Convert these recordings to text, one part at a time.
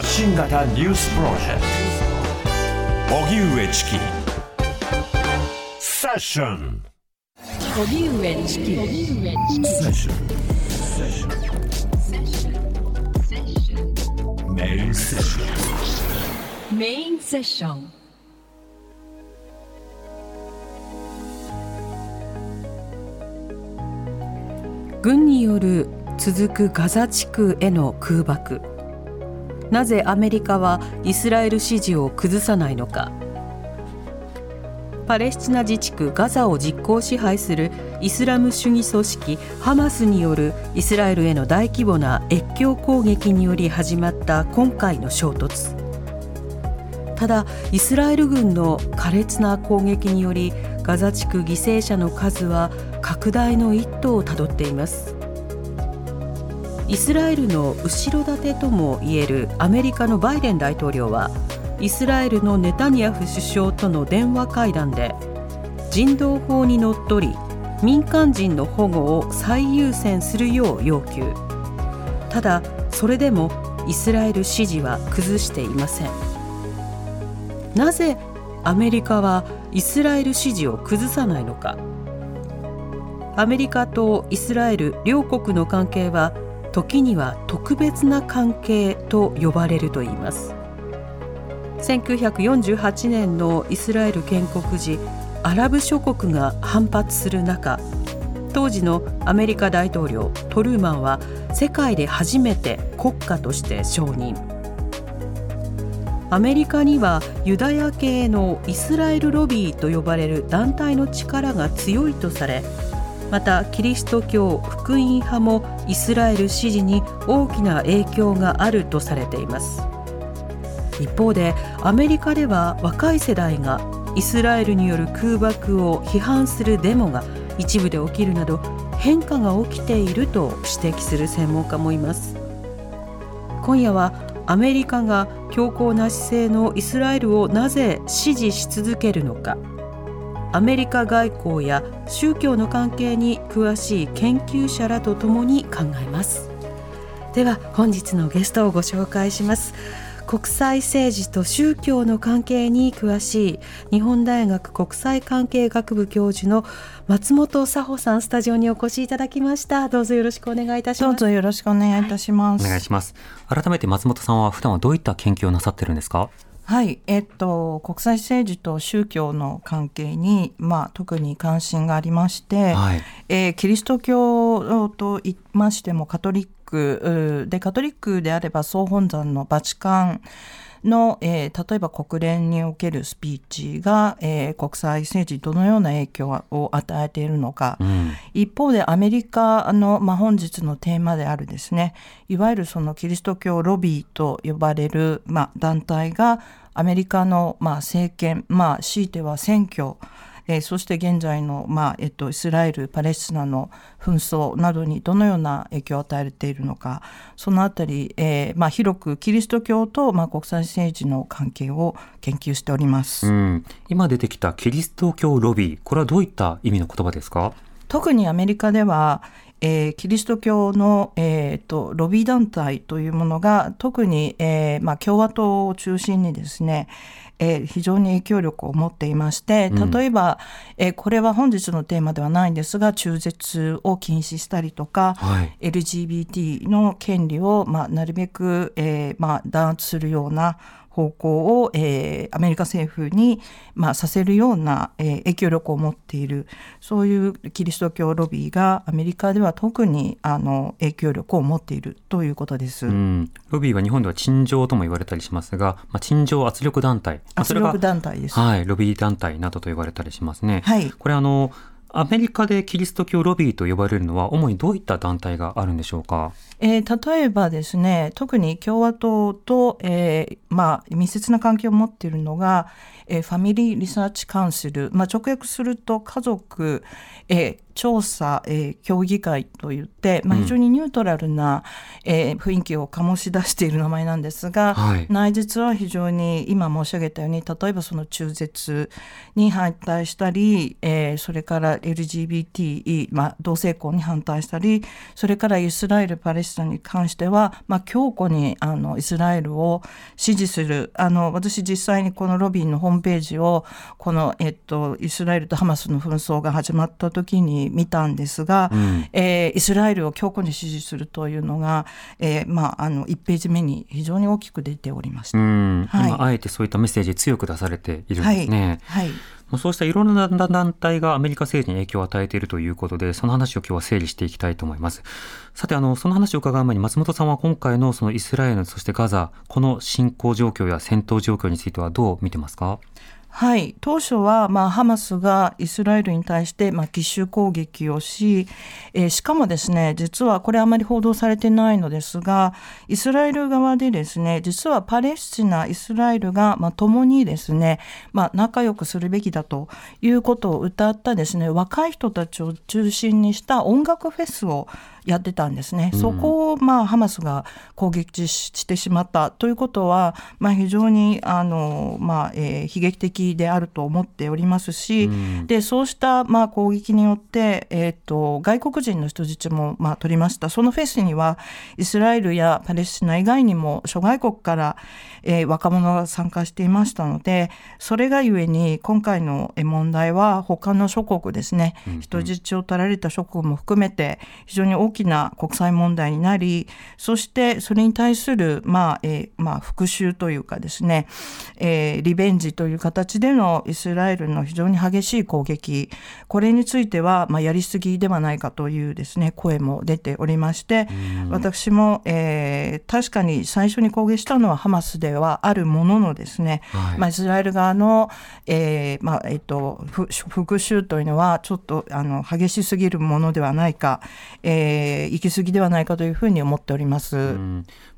発信型ニュースプロジェクト。荻上チキ。セッション荻上チキセッションメインセッションメインセッション軍による続くガザ地区への空爆なぜアメリカはイスラエル支持を崩さないのか。パレスチナ自治区ガザを実効支配するイスラム主義組織ハマスによるイスラエルへの大規模な越境攻撃により始まった今回の衝突。ただイスラエル軍の苛烈な攻撃によりガザ地区犠牲者の数は拡大の一途をたどっています。イスラエルの後ろ盾ともいえるアメリカのバイデン大統領はイスラエルのネタニヤフ首相との電話会談で人道法にのっとり民間人の保護を最優先するよう要求。ただそれでもイスラエル支持は崩していません。なぜアメリカはイスラエル支持を崩さないのか。アメリカとイスラエル両国の関係は時には特別な関係と呼ばれるといいます。1948年のイスラエル建国時アラブ諸国が反発する中当時のアメリカ大統領トルーマンは世界で初めて国家として承認。アメリカにはユダヤ系のイスラエルロビーと呼ばれる団体の力が強いとされまたキリスト教福音派もイスラエル支持に大きな影響があるとされています。一方でアメリカでは若い世代がイスラエルによる空爆を批判するデモが一部で起きるなど変化が起きていると指摘する専門家もいます。今夜はアメリカが強硬な姿勢のイスラエルをなぜ支持し続けるのか。アメリカ外交や宗教の関係に詳しい研究者らとともに考えます。では本日のゲストをご紹介します。国際政治と宗教の関係に詳しい日本大学国際関係学部教授の松本佐穂さんスタジオにお越しいただきました。どうぞよろしくお願いいたします。どうぞよろしくお願いいたします、お願いします。改めて松本さんは普段はどういった研究をなさってるんですか？はい、えっと、国際政治と宗教の関係に、まあ、特に関心がありまして、はい。えーキリスト教と言いましてもカトリックでカトリックであれば総本山のバチカンの、えー例えば国連におけるスピーチが、えー国際政治にどのような影響を与えているのか、うん。一方でアメリカの、まあ、本日のテーマであるですね。いわゆるそのキリスト教ロビーと呼ばれる、まあ、団体がアメリカの、まあ、政権、まあ、強いては選挙えーそして現在の、まあえっと、イスラエル・パレスチナの紛争などにどのような影響を与えているのかそのあたり、えーまあ、広くキリスト教と、まあ、国際政治の関係を研究しております。うん、今出てきたキリスト教ロビーこれはどういった意味の言葉ですか？特にアメリカでは、えーキリスト教の、えーとロビー団体というものが特に、えーまあ、共和党を中心にですね、えー非常に影響力を持っていましてうん。例えば、えーこれは本日のテーマではないんですが中絶を禁止したりとか、はい。LGBT の権利を、まあ、なるべく、えーまあ、弾圧するような方向を、えーアメリカ政府に、まあ、させるような、えー影響力を持っているそういうキリスト教ロビーがアメリカでは特にあの影響力を持っているということです。うん、ロビーは日本では陳情とも言われたりしますが、まあ、陳情圧力団体、圧力団体です。はい、ロビー団体などと呼ばれたりしますね。はいこれあのアメリカでキリスト教ロビーと呼ばれるのは主にどういった団体があるんでしょうか？えー例えばですね特に共和党と、えーまあ、密接な関係を持っているのが、えーファミリー・リサーチ・カウンシル、まあ、直訳すると家族、えー調査、えー、協議会といって、まあ、非常にニュートラルな、うん、えー、雰囲気を醸し出している名前なんですが、はい、内実は非常に今申し上げたように例えばその中絶に反対したり、えー、それから LGBT、まあ、同性婚に反対したりそれからイスラエルパレスチナに関しては、まあ、強固にあのイスラエルを支持する。あの私実際にこのロビーのホームページをこの、えっと、イスラエルとハマスの紛争が始まった時に見たんですが、うん、えー、イスラエルを強固に支持するというのが、えーまあ、あの1ページ目に非常に大きく出ておりました、はい、今あえてそういったメッセージ強く出されているんですね。はい、はいそうしたいろんな団体がアメリカ政治に影響を与えているということで、その話を今日は整理していきたいと思います。さて、あの、その話を伺う前に松本さんは今回のそのイスラエル、そしてガザ、この侵攻状況や戦闘状況についてはどう見てますか？はい、当初は、まあ、ハマスがイスラエルに対して、まあ、奇襲攻撃をし、えー、しかもですね実はこれあまり報道されてないのですがイスラエル側でですね実はパレスチナイスラエルが、まあ、共にですね、まあ、仲良くするべきだということを歌ったですね若い人たちを中心にした音楽フェスをやってたんですね、うん、そこをまあハマスが攻撃してしまったということは、まあ、非常にあの、まあえー、悲劇的であると思っておりますし、うん、でそうしたまあ攻撃によって、えーと、外国人の人質もまあ取りました。そのフェスにはイスラエルやパレスチナ以外にも諸外国から、えー、若者が参加していましたのでそれがゆえに今回の問題は他の諸国ですね、うんうん、人質を取られた諸国も含めて非常に大きな国際問題になりそしてそれに対する、まあえーまあ、復讐というかですね、えー、リベンジという形でのイスラエルの非常に激しい攻撃これについては、まあ、やりすぎではないかというですね声も出ておりまして私も、えー、確かに最初に攻撃したのはハマスではあるもののですね、はい、まあ、イスラエル側の、えーまあえーと、復讐というのはちょっとあの激しすぎるものではないか、えー、行き過ぎではないかというふうに思っております。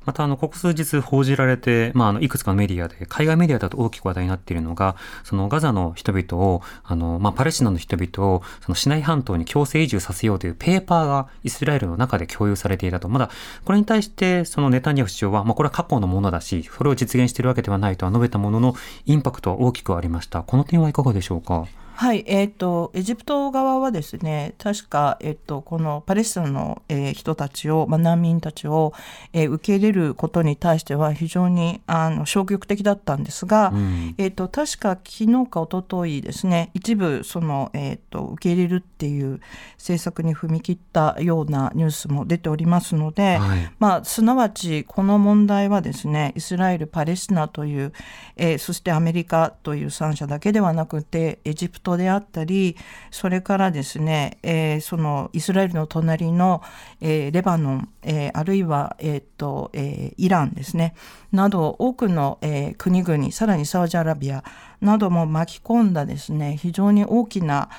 またあの、ここ数日報じられて、まあ、あの、いくつかのメディアで、海外メディアだと大きく話題になっているのが、そのガザの人々を、あの、まあ、パレスチナの人々を、そのシナイ半島に強制移住させようというペーパーがイスラエルの中で共有されていたと。まだ、これに対して、そのネタニヤフ首相は、まあ、これは過去のものだし、それを実現しているわけではないとは述べたものの、インパクトは大きくありました。この点はいかがでしょうか？はい、えーと、エジプト側はですね確か、えーと、このパレスチナの、えー、人たちを、まあ、難民たちを、えー、受け入れることに対しては非常にあの消極的だったんですが、うん、えーと、確か昨日か一昨日ですね一部その、えー、と受け入れるっていう政策に踏み切ったようなニュースも出ておりますので、はい、まあ、すなわちこの問題はですねイスラエルパレスチナという、えー、そしてアメリカという3者だけではなくてエジプトトであったりそれからですね、えー、そのイスラエルの隣の、えー、レバノン、えー、あるいは、えーとえー、イランですねなど多くの、えー、国々さらにサウジアラビアなども巻き込んだですね非常に大きな、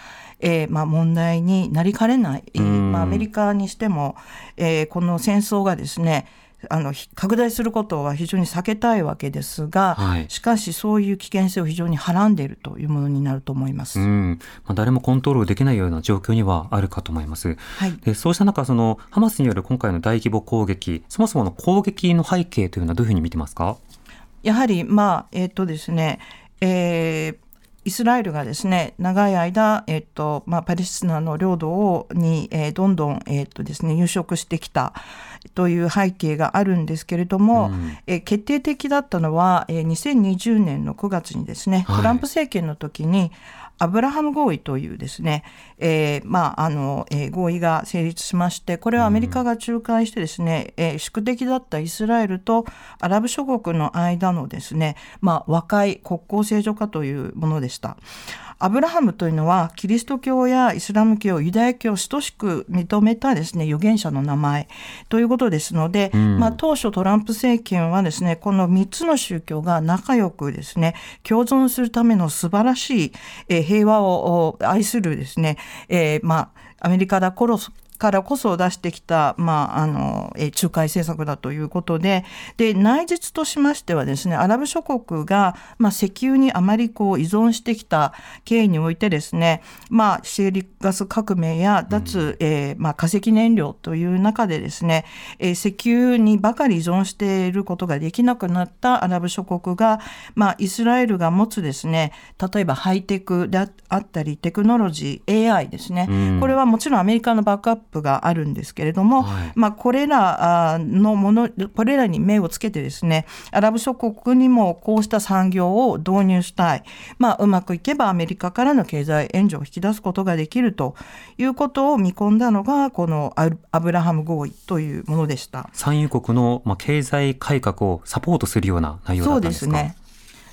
えーまあ、問題になりかねない、えーまあ、アメリカにしても、えー、この戦争がですねあの拡大することは非常に避けたいわけですが、はい、しかしそういう危険性を非常にはらんでいるというものになると思います、うん。まあ、誰もコントロールできないような状況にはあるかと思います。はい、でそうした中そのハマスによる今回の大規模攻撃そもそもの攻撃の背景というのはどういうふうに見てますか？やはりまあえっ、ー、とですねえー、イスラエルがですね長い間、えっとまあ、パレスチナの領土をに、えー、どんどん、えっとですね、入植してきたという背景があるんですけれども、うん、え決定的だったのは、えー、2020年の9月にですね、トランプ政権の時に、アブラハム合意というですね、えー、まあ、あの、えー、合意が成立しまして、これはアメリカが仲介してですね、うん、えー、宿敵だったイスラエルとアラブ諸国の間のですね、まあ、和解、国交正常化というものでした。アブラハムというのはキリスト教やイスラム教ユダヤ教を等しく認めたですね預言者の名前ということですので、うん、まあ、当初トランプ政権はですねこの3つの宗教が仲良くですね共存するための素晴らしい、えー、平和を愛するですね、えー、まあアメリカだこからこそ出してきた、まあ、あの、え仲介政策だということで、で、内実としましてはですね、アラブ諸国が、まあ、石油にあまりこう依存してきた経緯においてですね、まあ、シェーリガス革命や脱、うん、えー、まあ、化石燃料という中でですね、えー、石油にばかり依存していることができなくなったアラブ諸国が、まあ、イスラエルが持つですね、例えばハイテクであったり、テクノロジー、AI ですね、うん、これはもちろんアメリカのバックアップがあるんですけれども、はい、まあ、これらのもの、これらに目をつけてですね、アラブ諸国にもこうした産業を導入したい。まあ、うまくいけばアメリカからの経済援助を引き出すことができるということを見込んだのが、このアブラハム合意というものでした。産油国の経済改革をサポートするような内容だったんですか？そうですね。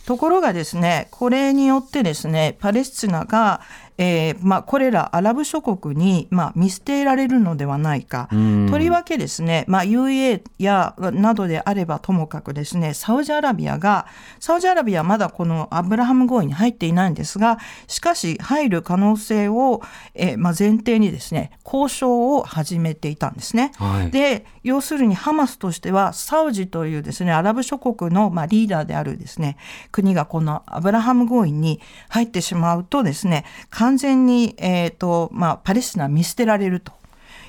ところがですね、これによってですね、パレスチナが、えーまあ、これらアラブ諸国に、まあ、見捨てられるのではないか。とりわけですね、まあ、UAE やなどであればともかくですね、サウジアラビアが、サウジアラビアはまだこのアブラハム合意に入っていないんですが、しかし入る可能性を、えーまあ、前提にですね、交渉を始めていたんですね。はい、で、要するにハマスとしては、サウジというですね、アラブ諸国の、まあ、リーダーであるですね、国がこのアブラハム合意に入ってしまうとですね、完全に、えーとまあ、パレスチナは見捨てられると。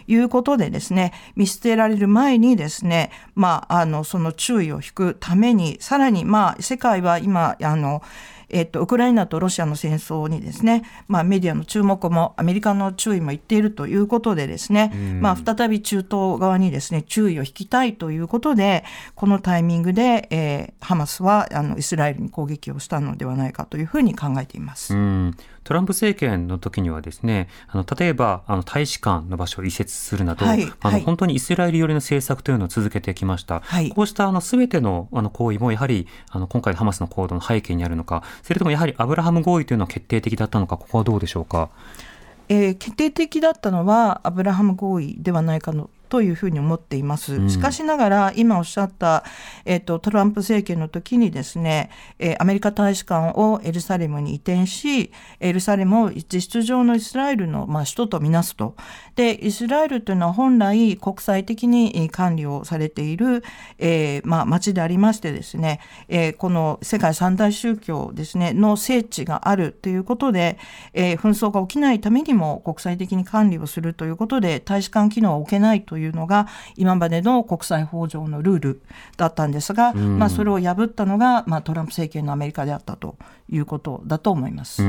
いうことでですね、見捨てられる前にですね、まあ、あの、その注意を引くために、さらに、まあ、世界は今、あの、えっと、ウクライナとロシアの戦争にですね、まあ、メディアの注目もアメリカの注意もいっているということでですね、まあ、再び中東側にですね注意を引きたいということでこのタイミングで、えー、ハマスはあのイスラエルに攻撃をしたのではないかというふうに考えています。トランプ政権の時にはですねあの例えばあの大使館の場所を移設するなど、はい、あの、はい、本当にイスラエル寄りの政策というのを続けてきました、はい、こうしたあの全てのあの行為もやはりあの今回のハマスの行動の背景にあるのかそれともやはりアブラハム合意というのは決定的だったのかここはどうでしょうか？えー、決定的だったのはアブラハム合意ではないかのというふうに思っています。しかしながら、今おっしゃった、えっ、と、トランプ政権の時にですね、えー、アメリカ大使館をエルサレムに移転し、エルサレムを実質上のイスラエルの、まあ、首都とみなすと。で、イスラエルというのは本来国際的に管理をされている、えー、まあ、町でありましてですね、えー、この世界三大宗教ですね、の聖地があるということで、えー、紛争が起きないためにも国際的に管理をするということで、大使館機能は置けないといういうのが今までの国際法上のルールだったんですが、まあ、それを破ったのが、まあ、トランプ政権のアメリカであったということだと思います。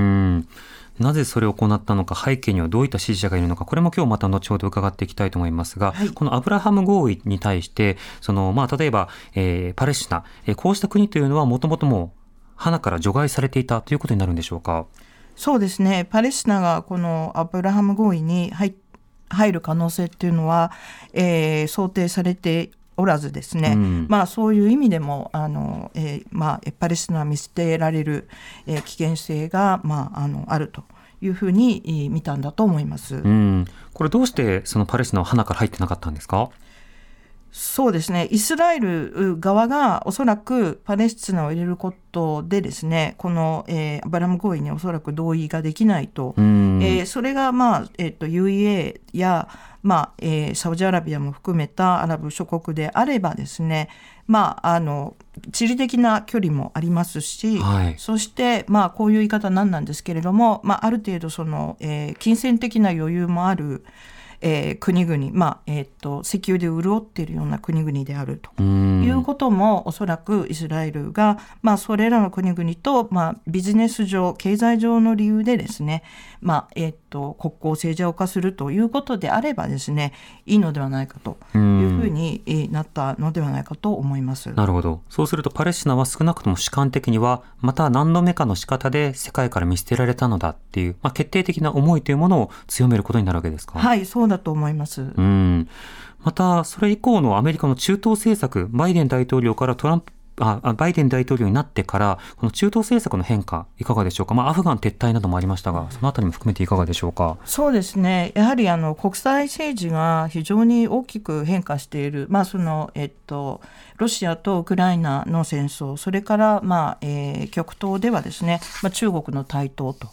なぜそれを行ったのか、背景にはどういった支持者がいるのか、これも今日また後ほど伺っていきたいと思いますが、はい、このアブラハム合意に対して、そのまあ、例えば、えー、パレスチナ、えー、こうした国というのはもともとも花から除外されていたということになるんでしょうか？そうですね。パレスチナがこのアブラハム合意に入っ入る可能性っていうのは、えー、想定されておらずですね、うん、まあそういう意味でもあの、えー、まあパレスチナは見捨てられる、えー、危険性がまああのあると。いうふうに見たんだと思います。うん、これどうしてそのパレスチナは花から入ってなかったんですか？そうですね、イスラエル側がおそらくパレスチナを入れることでですね、この、えー、アバラム合意におそらく同意ができないと、えー、それが、まあえーと、UEA や、まあえー、サウジアラビアも含めたアラブ諸国であればですね、まあ、あの地理的な距離もありますし、はい、そして、まあ、こういう言い方なんなんですけれども、まあ、ある程度その、えー、金銭的な余裕もあるえー、国々、まあえーと、石油で潤っているような国々であると。いうこともおそらくイスラエルが、まあ、それらの国々と、まあ、ビジネス上経済上の理由でですね、まあえーと、国交正常化するということであればですねいいのではないかというふうになったのではないかと思います。なるほど。そうするとパレスチナは少なくとも主観的にはまた何度目かの仕方で世界から見捨てられたのだっていう、まあ、決定的な思いというものを強めることになるわけですか？はいそうだと思います。うん。また、それ以降のアメリカの中東政策、バイデン大統領からトランプあバイデン大統領になってからこの中東政策の変化いかがでしょうか、まあ、アフガン撤退などもありましたがそのあたりも含めていかがでしょうか？そうですね。やはりあの国際政治が非常に大きく変化している、まあそのえっと、ロシアとウクライナの戦争それから、まあえー、極東ではですね、まあ、中国の台頭と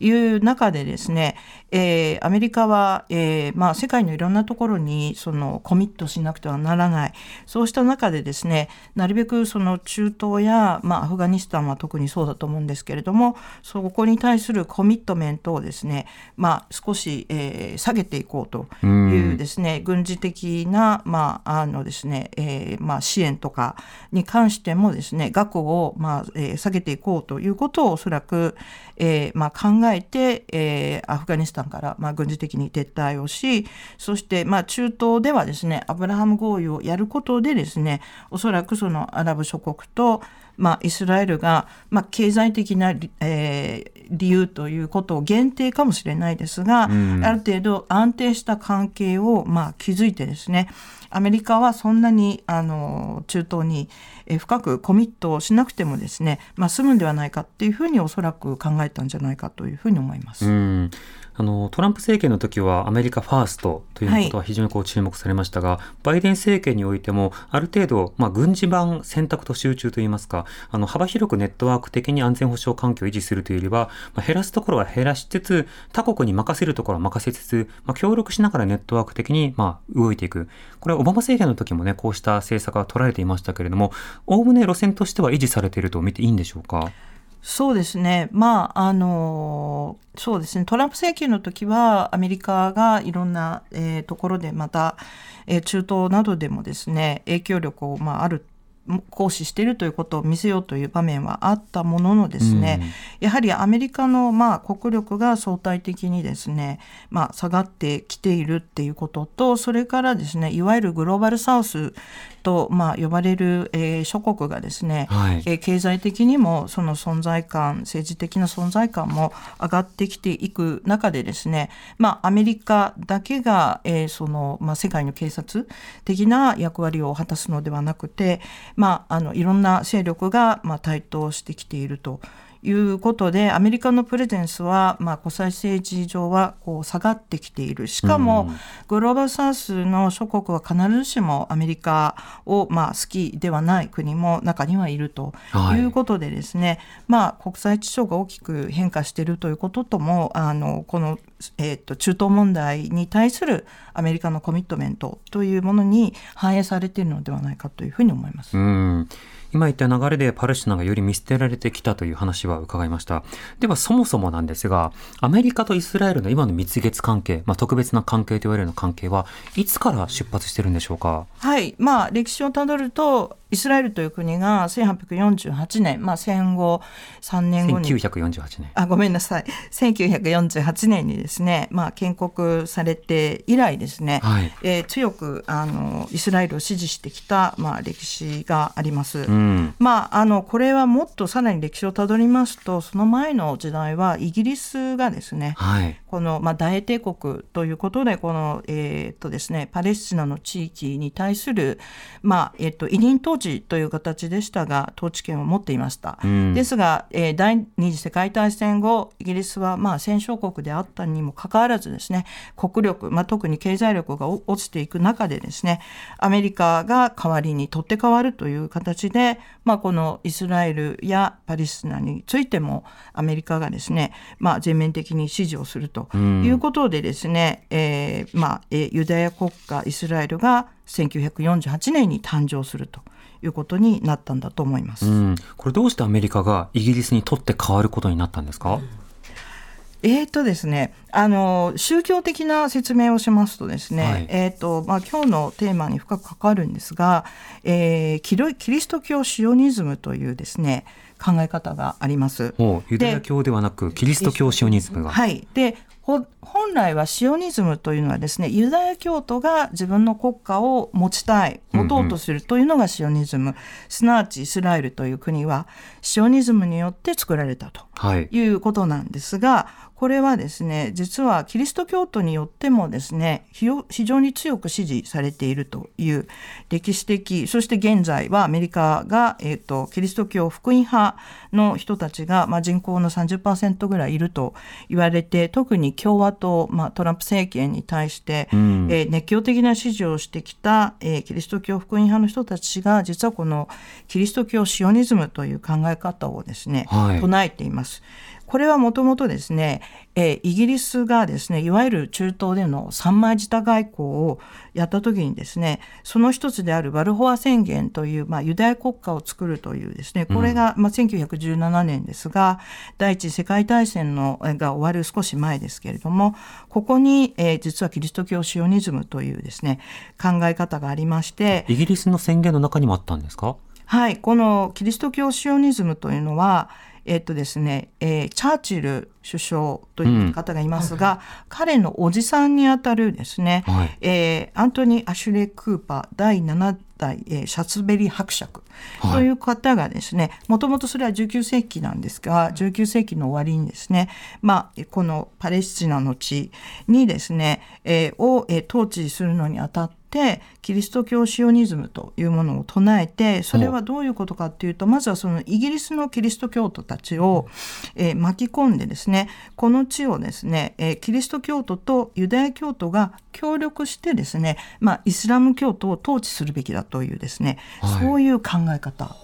いう中でですね、えー、アメリカは、えーまあ、世界のいろんなところにそのコミットしなくてはならない。そうした中でですねなるべくその中東や、まあ、アフガニスタンは特にそうだと思うんですけれどもそこに対するコミットメントをですね、まあ、少し、えー、下げていこうというですね軍事的な、まああのですねえーまあ、支援とかに関してもですね額を、まあえー、下げていこうということをおそらく、えーまあ、考えて、えー、アフガニスタンから、まあ、軍事的に撤退をしそして、まあ、中東ではですねアブラハム合意をやることでですねおそらくそのアラブ諸国と、まあ、イスラエルが、まあ、経済的な、えー、理由ということを限定かもしれないですが、うん、ある程度安定した関係を、まあ、築いてですねアメリカはそんなにあの中東に深くコミットしなくてもですね、まあ、済むんではないかっていうふうにおそらく考えたんじゃないかというふうに思います。うんあのトランプ政権の時はアメリカファーストということは非常にこう注目されましたが、はい、バイデン政権においてもある程度、まあ、軍事版選択と集中といいますかあの幅広くネットワーク的に安全保障環境を維持するというよりは、まあ、減らすところは減らしつつ他国に任せるところは任せつつ、まあ、協力しながらネットワーク的にまあ動いていくこれはオバマ政権の時もねこうした政策が取られていましたけれどもおおむね路線としては維持されていると見ていいんでしょうか？そうですね、まああのそうですね。トランプ政権の時はアメリカがいろんな、えー、ところでまた、えー、中東などでもですね影響力を、まあ、ある行使しているということを見せようという場面はあったもののですね、うん、やはりアメリカのまあ国力が相対的にですね、まあ、下がってきているっていうこととそれからですねいわゆるグローバルサウスとまあ呼ばれる、えー、諸国がですね、はい、えー、経済的にもその存在感政治的な存在感も上がってきていく中でですね、まあ、アメリカだけが、えー、そのまあ、世界の警察的な役割を果たすのではなくてまあ、あのいろんな勢力が、まあ、台頭してきているということでアメリカのプレゼンスは、まあ、国際政治上はこう下がってきている。しかも、グローバルサウスの諸国は必ずしもアメリカを、まあ、好きではない国も中にはいるとい。うことでですね、はい、まあ、国際秩序が大きく変化しているということともあのこの、えーと、中東問題に対するアメリカのコミットメントというものに反映されているのではないかというふうに思います。うん今言った流れでパレスチナがより見捨てられてきたという話は伺いました。ではそもそもなんですが、アメリカとイスラエルの今の蜜月関係、まあ、特別な関係と言われる関係はいつから出発してるんでしょうか？はい、まあ歴史をたどるとイスラエルという国が1848年、まあ、戦後3年後に1948年あごめんなさい1948年にですね、まあ、建国されて以来ですね、はい、えー、強くあのイスラエルを支持してきた、まあ、歴史があります。うん、まあ、あのこれはもっとさらに歴史をたどりますとその前の時代はイギリスがですね、はい、この、まあ、大英帝国ということでこの、えーっとですね、パレスチナの地域に対する、まあえーっと、委任統治という形でしたが統治権を持っていました。うん、ですが、えー、第二次世界大戦後イギリスは、まあ、戦勝国であったにもかかわらずですね国力、まあ、特に経済力が落ちていく中でですねアメリカが代わりに取って代わるという形で、まあ、このイスラエルやパレスチナについてもアメリカがですね、まあ、全面的に支持をするということでですね、うん、えー、まあ、ユダヤ国家イスラエルが1948年に誕生すると。いうことになったんだと思います。これどうしてアメリカがイギリスにとって変わることになったんですか？えーとですね、あの宗教的な説明をしますとですね、はい、えーとまあ、今日のテーマに深く関わるんですが、えー、キリスト教シオニズムというですね考え方があります。ユダヤ教ではなくキリスト教シオニズムが。はい。で、ほ本来はシオニズムというのはですね、ユダヤ教徒が自分の国家を持ちたい、持とうとするというのがシオニズム。すなわちイスラエルという国はシオニズムによって作られたと。はい。いうことなんですが、これはですね、実はキリスト教徒によってもですね、非常に強く支持されているという歴史的、そして現在はアメリカが、えっ、と、キリスト教福音派の人たちが、まあ、人口の30%ぐらいいると言われて、特に共和党、まあ、トランプ政権に対して、うんえー熱狂的な支持をしてきた、えーキリスト教福音派の人たちが実はこのキリスト教シオニズムという考え方をですね、はい唱えています。これはもともとですね、えーイギリスがですねいわゆる中東での三枚舌外交をやった時にですねその一つであるバルフォア宣言という、まあ、ユダヤ国家を作るというですねこれが、まあ、1917年ですが第一次世界大戦のえーが終わる少し前ですけれどもここに、えー実はキリスト教シオニズムというですね考え方がありましてイギリスの宣言の中にもあったんですか？はい、このキリスト教シオニズムというのは、えっとですね、えーチャーチル首相という方がいますが、彼のおじさんにあたるですね、はい。えーアントニー・アシュレイ・クーパー第7代、えーシャツベリ伯爵はい。という方がですね、もともとそれは19世紀なんですが、19世紀の終わりにですね、まあ、このパレスチナの地にですね、えーを、えー統治するのにあたって、キリスト教シオニズムというものを唱えて、それはどういうことかっていうと、まずはそのイギリスのキリスト教徒たちを、えー巻き込んでですね、この地をですね、えーキリスト教徒とユダヤ教徒が協力してですね、まあ、イスラム教徒を統治するべきだというですね、はいそういう考え方。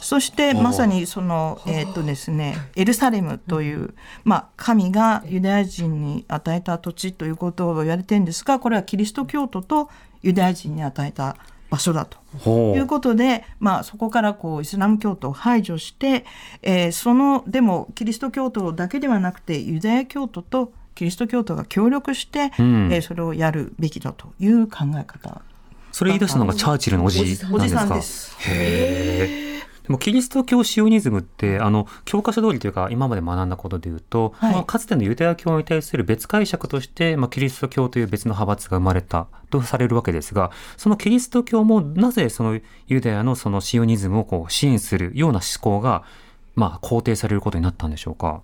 そしてまさにその、えーっとですね、エルサレムという、まあ、神がユダヤ人に与えた土地ということを言われてるんですが、これはキリスト教徒とユダヤ人に与えた場所だと。ほいうことで、まあ、そこからこうイスラム教徒を排除して、えーそのでもキリスト教徒だけではなくてユダヤ教徒とキリスト教徒が協力して、うんえーそれをやるべきだという考え方。それ言い出したのがチャーチルのおじなんですか？おじさんです。へえ。でもキリスト教シオニズムってあの教科書通りというか今まで学んだことでいうと、はいまあ、かつてのユダヤ教に対する別解釈として、まあ、キリスト教という別の派閥が生まれたとされるわけですがそのキリスト教もなぜそのユダヤのそのシオニズムをこう支援するような思考が、まあ、肯定されることになったんでしょうか？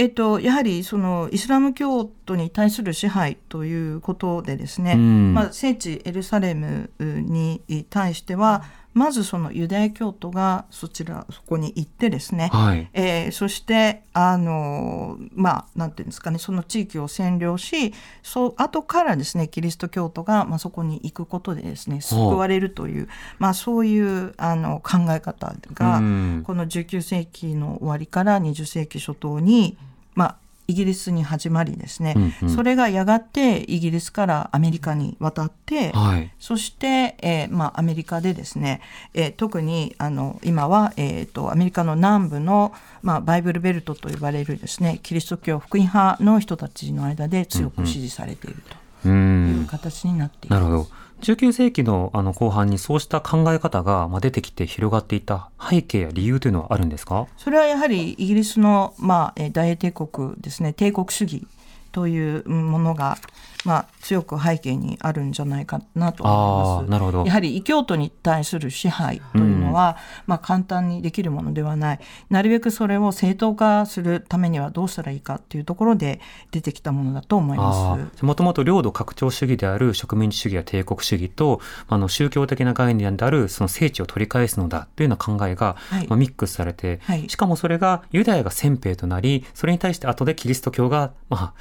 えっと、やはりそのイスラム教徒に対する支配ということでですね、うんまあ、聖地エルサレムに対してはまずそのユダヤ教徒がそちらそこに行ってですね、はい。えーそしてあのまあなんていうんですかねその地域を占領しそう後からですねキリスト教徒が、まあ、そこに行くことでですね救われるという、まあ、そういうあの考え方が、うんこの19世紀の終わりから20世紀初頭に、まあ、イギリスに始まりですね、うんうんそれがやがてイギリスからアメリカに渡って、はい。そして、えーまあ、アメリカでですね、えー特にあの今は、えー、とアメリカの南部の、まあ、バイブルベルトと呼ばれるですねキリスト教福音派の人たちの間で強く支持されているう。というん形になっている。なるほど。19世紀のあの後半にそうした考え方が出てきて広がっていた背景や理由というのはあるんですか？それはやはりイギリスの、まあ、大英帝国ですね。帝国主義というものが、まあ、強く背景にあるんじゃないかなと思います。なるほどや。はり異教徒に対する支配というのは、まあ、簡単にできるものではないなるべくそれを正当化するためにはどうしたらいいかっていうところで出てきたものだと思います。もともと領土拡張主義である植民地主義や帝国主義とあの宗教的な概念であるその聖地を取り返すのだというような考えが、はいまあ、ミックスされて、はいしかもそれがユダヤが先兵となりそれに対して後でキリスト教が、まあ、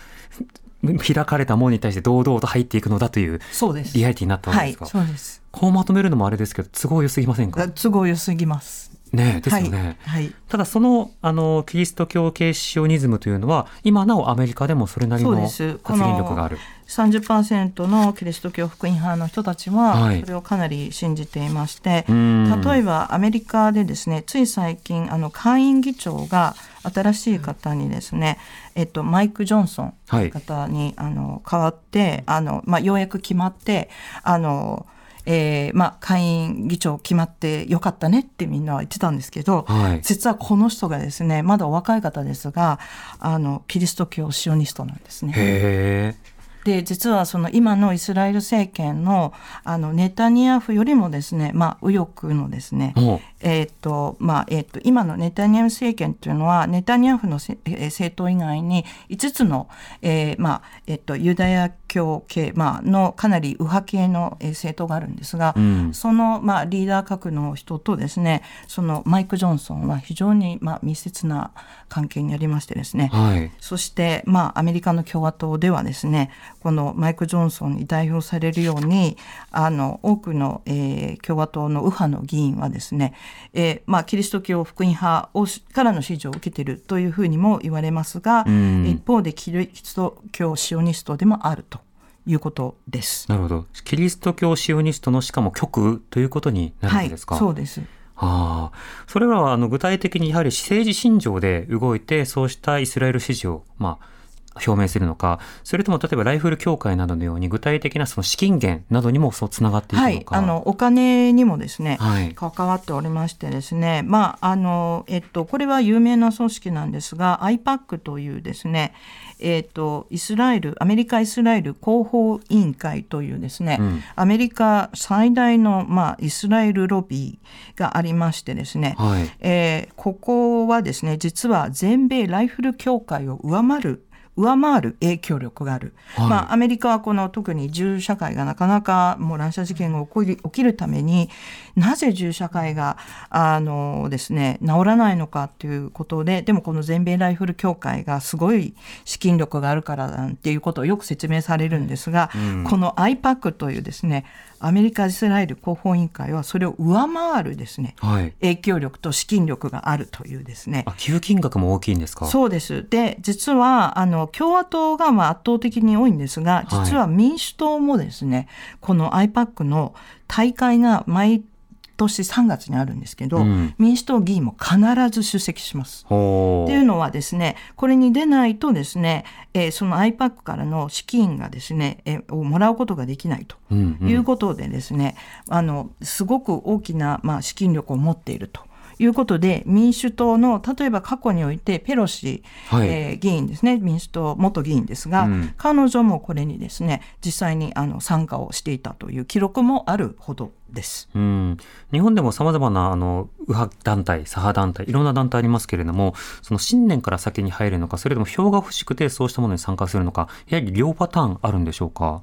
開かれた門に対して堂々と入っていくのだというそうです。リアリティになったわけはいですか、、そうです。こうまとめるのもあれですけど都合良すぎませんか？都合良すぎます。ねえですよね。はい。はいただそのあのキリスト教系シオニズムというのは今なおアメリカでもそれなりの発言力がある。30%のキリスト教福音派の人たちははいそれをかなり信じていまして、うん例えばアメリカでですねつい最近あの下院議長が新しい方にですね、えっと、マイク・ジョンソンという方に、あの変わってあの、まあ、ようやく決まってあのえーまあ、下院議長決まってよかったねってみんなは言ってたんですけど、はい。実はこの人がですねまだお若い方ですがあのキリスト教シオニストなんですね。で実はその今のイスラエル政権のあのネタニヤフよりもですね、まあ、右翼のですね、おえーっとまあえーっと今のネタニヤフ政権というのはネタニヤフのせえー政党以外に5つの、えーまあえーっとユダヤ教系、まあのかなり右派系のえー政党があるんですが、うんその、まあ、リーダー格の人とですねそのマイク・ジョンソンは非常に、まあ、密接な関係にありましてですね、はい。そして、まあ、アメリカの共和党ではですね、このマイク・ジョンソンに代表されるように、あの、多くの、えー共和党の右派の議員はですね、えーまあ、キリスト教福音派をしからの支持を受けているというふうにも言われますが、ん一方でキリスト教シオニストでもあるということです。なるほど。キリスト教シオニストのしかも極右ということになるんですか？そうです。ああ、それらはあの具体的にやはり政治信条で動いて、そうしたイスラエル支持を、まあ、表明するのか、それとも例えばライフル協会などのように具体的なその資金源などにもそうつながっていくはい、のか。あのお金にもですね、はい関わっておりましてですね、まああのえっとこれは有名な組織なんですが、IPAC というですね、えっとイスラエルアメリカイスラエル広報委員会というですね、うんアメリカ最大のまあイスラエルロビーがありましてですね、はい。えーここはですね実は全米ライフル協会を上回る上回る影響力がある、はい。まあ、アメリカはこの特に銃社会がなかなかもう乱射事件が起こり起きるためになぜ銃社会があのですね治らないのかということででもこの全米ライフル協会がすごい資金力があるからなんていうことをよく説明されるんですが、この IPAC というですねアメリカ・イスラエル広報委員会はそれを上回るですねはい。影響力と資金力があるというですねあ、寄付金額も大きいんですか？そうです。で、実は、あの、共和党がまあ圧倒的に多いんですが、実は民主党もですね、この IPAC の大会が毎年3月にあるんですけど、うん民主党議員も必ず出席します。ほっていうのはですね、これに出ないとですね、えーその IPAC からの資金がですね、えーをもらうことができないと。う。うん、うん。いうことでですね、あのすごく大きな、まあ、資金力を持っていると。いうことで民主党の例えば過去においてペロシ、はいえー議員ですね民主党元議員ですが、うん彼女もこれにですね実際にあの参加をしていたという記録もあるほどです。うん、日本でも様々なあの右派団体、左派団体、いろんな団体ありますけれども、その信念から先に入るのか、それとも票が欲しくてそうしたものに参加するのか、やはり両パターンあるんでしょうか？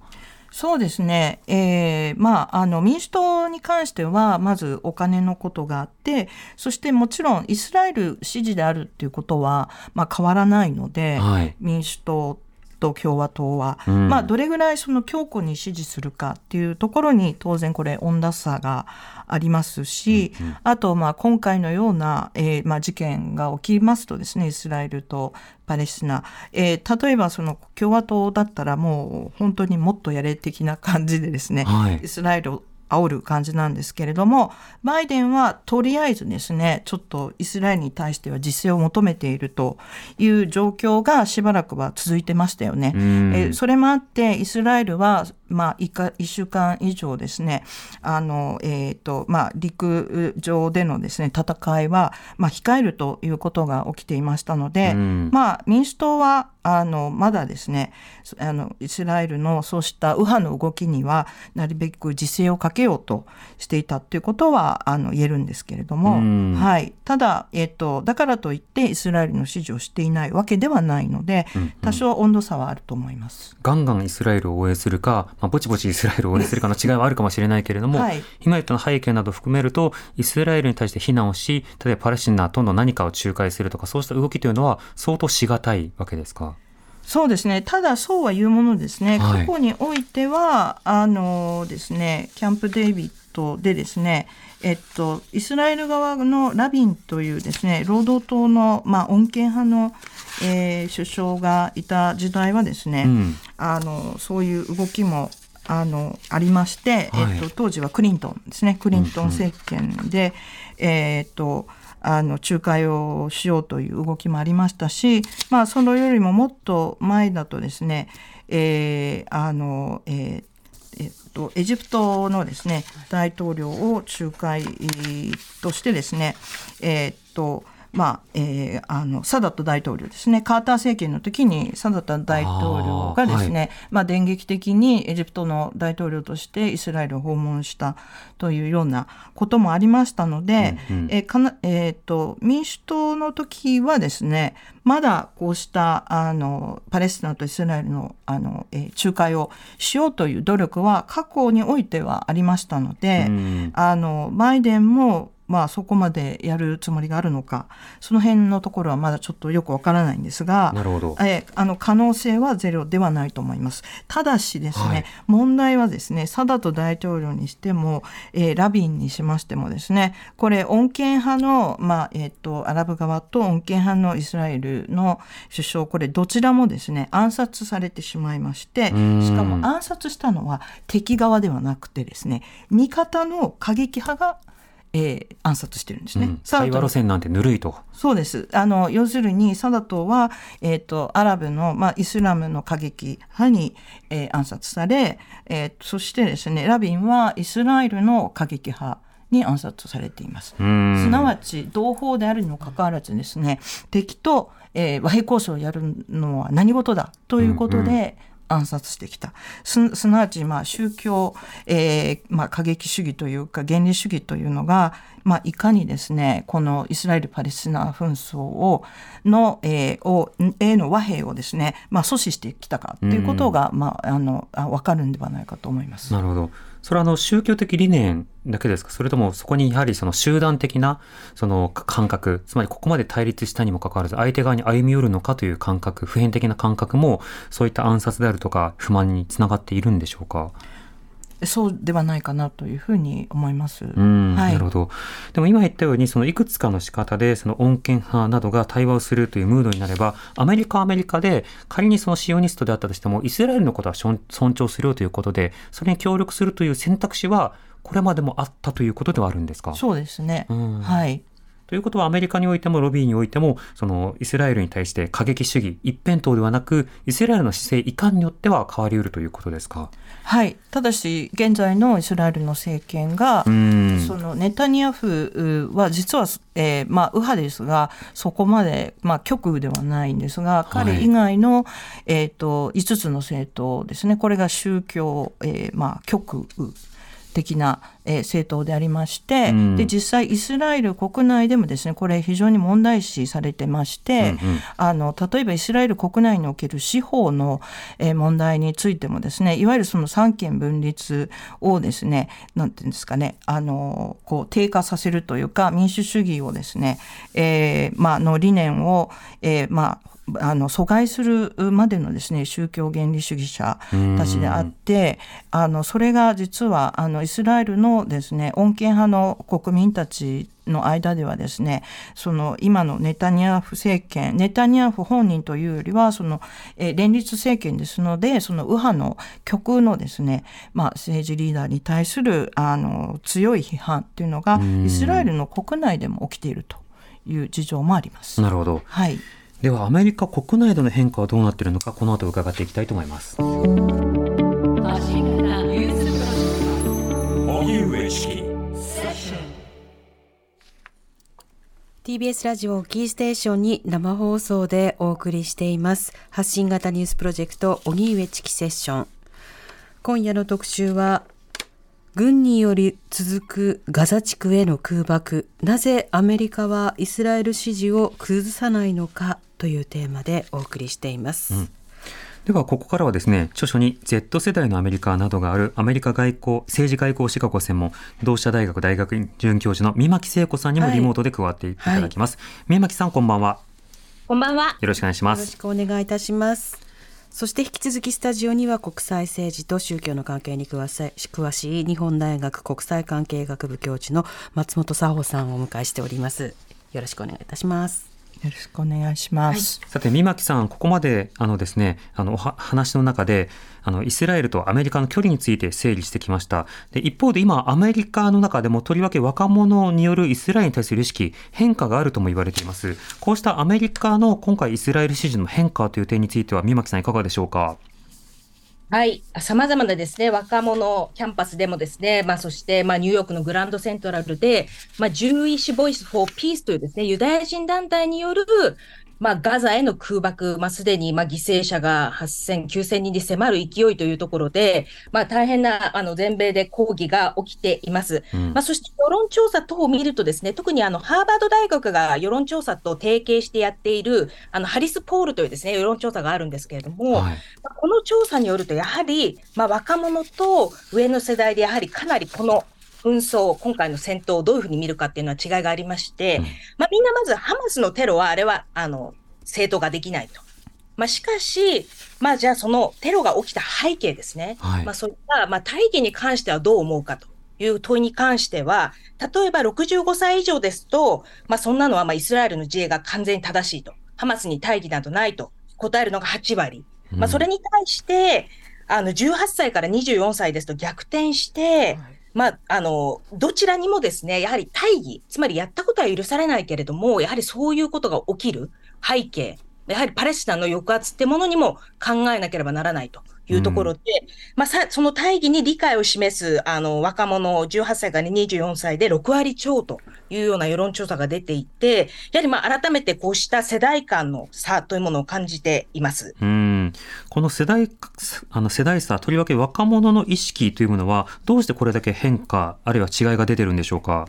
そうですね、えーまあ、あの民主党に関してはまずお金のことがあってそしてもちろんイスラエル支持であるっていうことは、まあ、変わらないので、はい。民主党と共和党は、うん。まあ、どれぐらいその強固に支持するかっていうところに当然これ温度差がありますし、あとまあ今回のような、えーまあ、事件が起きますとですねイスラエルとパレスチナ、えー例えばその共和党だったらもう本当にもっとやれ的な感じでですね、はい。イスラエルを煽る感じなんですけれどもバイデンはとりあえずですねちょっとイスラエルに対しては自制を求めているという状況がしばらくは続いてましたよね。うんえーそれもあってイスラエルは、まあ、1, か1週間以上ですねあの、えーとまあ、陸上でのですね戦いは、まあ、控えるということが起きていましたので、うんまあ、民主党はあのまだですねそあのイスラエルのそうした右派の動きにはなるべく自制をかけようとしていたということはあの言えるんですけれども、うんはい、ただ、えっと、だからといってイスラエルの支持をしていないわけではないので、うんうん多少温度差はあると思います。ガンガンイスラエルを応援するか、まあ、ぼちぼちイスラエルを応援するかの違いはあるかもしれないけれども、はい今言ったの背景などを含めると、イスラエルに対して非難をし、例えばパレスチナとの何かを仲介するとか、そうした動きというのは相当しがたいわけですか？そうですね。ただそうは言うものですね。はい過去においてはあのですね、キャンプデイビッドでですね、えっとイスラエル側のラビンというですね、労働党のまあ穏健派の、えー首相がいた時代はですね、うん。あのそういう動きもあのありまして、はいえっと、当時はクリントンですねクリントン政権で、えっとあの仲介をしようという動きもありましたし、まあ、そのよりももっと前だとですね、えーあのえーえっとエジプトのですね大統領を仲介としてですね、えー、っとまあえー、あのサダット大統領ですね。カーター政権の時にサダット大統領がですね、はい、まあ、電撃的にエジプトの大統領としてイスラエルを訪問したというようなこともありましたので、うんうん、えー、かなえーと、民主党の時はですねまだこうしたあのパレスチナとイスラエルのあの、えー、仲介をしようという努力は過去においてはありましたので、うん、あのバイデンもまあそこまでやるつもりがあるのか。その辺のところはまだちょっとよくわからないんですがなるほど。えあの可能性はゼロではないと思います。ただしですね、はい、問題はですねサダト大統領にしても、えー、ラビンにしましてもですねこれ穏健派の、まあえーと、アラブ側と穏健派のイスラエルの首相これどちらもですね暗殺されてしまいましてしかも暗殺したのは敵側ではなくてですね味方の過激派がえー、暗殺してるんですね。うん、対話路線なんてぬるいと。そうです。あの要するにサダトはえっ、ー、とアラブのまあイスラムの過激派に、えー、暗殺され、えー、そしてですねラビンはイスラエルの過激派。に暗殺されていますすなわち同胞であるにもかかわらずですね敵と、えー、和平交渉をやるのは何事だということで、うんうん暗殺してきた。すすなわちまあ宗教、えーまあ、過激主義というか原理主義というのが、まあ、いかにですねこのイスラエル・パレスチナ紛争をの,、えー、をへの和平をですね、まあ、阻止してきたかということが、まあ、あの分かるんではないかと思います。なるほどそれはあの宗教的理念だけですか？それともそこにやはりその集団的なその感覚、つまりここまで対立したにもかかわらず相手側に歩み寄るのかという感覚、普遍的な感覚もそういった暗殺であるとか不満につながっているんでしょうか？そうではないかなというふうに思います。うん、はい、なるほど。でも今言ったように、そのいくつかの仕方で、その穏健派などが対話をするというムードになれば、アメリカはアメリカで、仮にそのシオニストであったとしても、イスラエルのことは尊重するよということで、それに協力するという選択肢は、これまでもあったということではあるんですか？そうですね。うん、はい。ということはアメリカにおいてもロビーにおいてもそのイスラエルに対して過激主義一辺倒ではなくイスラエルの姿勢いかんによっては変わりうるということですか？はい。ただし現在のイスラエルの政権がそのネタニヤフは実は、えー、まあ右派ですがそこまで、まあ、極右ではないんですが彼以外の、はい、えーと、と5つの政党ですね。これが宗教、えーまあ、極右的な、えー、政党でありまして、うん、で実際イスラエル国内でもですねこれ非常に問題視されてまして、うんうん、あの例えばイスラエル国内における司法の、えー、問題についてもですねいわゆるその三権分立をですねなんていうんですかねあのこう低下させるというか民主主義をですね、えーまあの理念を、えー、まああの阻害するまでのですね宗教原理主義者たちであってあのそれが実はあのイスラエルのですね穏健派の国民たちの間ではですねその今のネタニヤフ政権ネタニヤフ本人というよりはその、え連立政権ですのでその右派の極右のですね、まあ、政治リーダーに対するあの強い批判っていうのがイスラエルの国内でも起きているという事情もあります。なるほど、はいではアメリカ国内での変化はどうなっているのかこの後伺っていきたいと思います。TBS ラジオキーステーションに生放送でお送りしています。発信型ニュースプロジェクト荻上チキセッション。今夜の特集は軍により続くガザ地区への空爆。なぜアメリカはイスラエル支持を崩さないのかというテーマでお送りしています。うん。ではここからはですね著書に Z 世代のアメリカなどがあるアメリカ外交政治外交史学を専門同志社大学大学院准教授の三巻聖子さんにもリモートで加わっていただきます、はいはい、三巻さんこんばんは。こんばんは。よろしくお願いします。よろしくお願いいたします。そして引き続きスタジオには国際政治と宗教の関係に詳しい詳しい日本大学国際関係学部教授の松本佐穂さんをお迎えしております。よろしくお願いいたしますよろしくお願いします。はい、さて、三巻さん、ここまで、あのですね、あの、話の中で、あの、イスラエルとアメリカの距離について整理してきました。で、一方で今、アメリカの中でも、とりわけ若者によるイスラエルに対する意識、変化があるとも言われています。こうしたアメリカの今回イスラエル支持の変化という点については、三巻さんいかがでしょうか？はい。様々なですね、若者キャンパスでもですね、まあそして、まあニューヨークのグランドセントラルで、まあ Jewish Voice for Peace というですね、ユダヤ人団体による、まあ、ガザへの空爆、まあ、すでに、まあ、犠牲者が8000、9000人に迫る勢いというところで、まあ、大変な、あの、全米で抗議が起きています。うん、まあ、そして、世論調査等を見るとですね、特にあの、ハーバード大学が世論調査と提携してやっている、あの、 Harris Poll というですね、世論調査があるんですけれども、はい、まあ、この調査によると、やはり、まあ、若者と上の世代で、やはりかなりこの、紛争、今回の戦闘をどういうふうに見るかっていうのは違いがありまして、うん、まあ、みんなまずハマスのテロは、あれは、あの、正当化できないと。まあ、しかし、まあ、じゃあそのテロが起きた背景ですね。はい、まあ、そういった、まあ、大義に関してはどう思うかという問いに関しては、例えば65歳以上ですと、まあ、そんなのはまあイスラエルの自衛が完全に正しいと。ハマスに大義などないと答えるのが8割。まあ、それに対して、あの、18歳から24歳ですと逆転して、はいまあ、あの、どちらにもですね、やはり大義、つまりやったことは許されないけれども、やはりそういうことが起きる背景、やはりパレスチナの抑圧ってものにも考えなければならないと。いうところで、うん、まあ、さその大義に理解を示すあの若者18歳から24歳で6割超というような世論調査が出ていて、やはりまあ改めてこうした世代間の差というものを感じています。うんこの世代あの世代差、とりわけ若者の意識というものは、どうしてこれだけ変化、あるいは違いが出てるんでしょうか？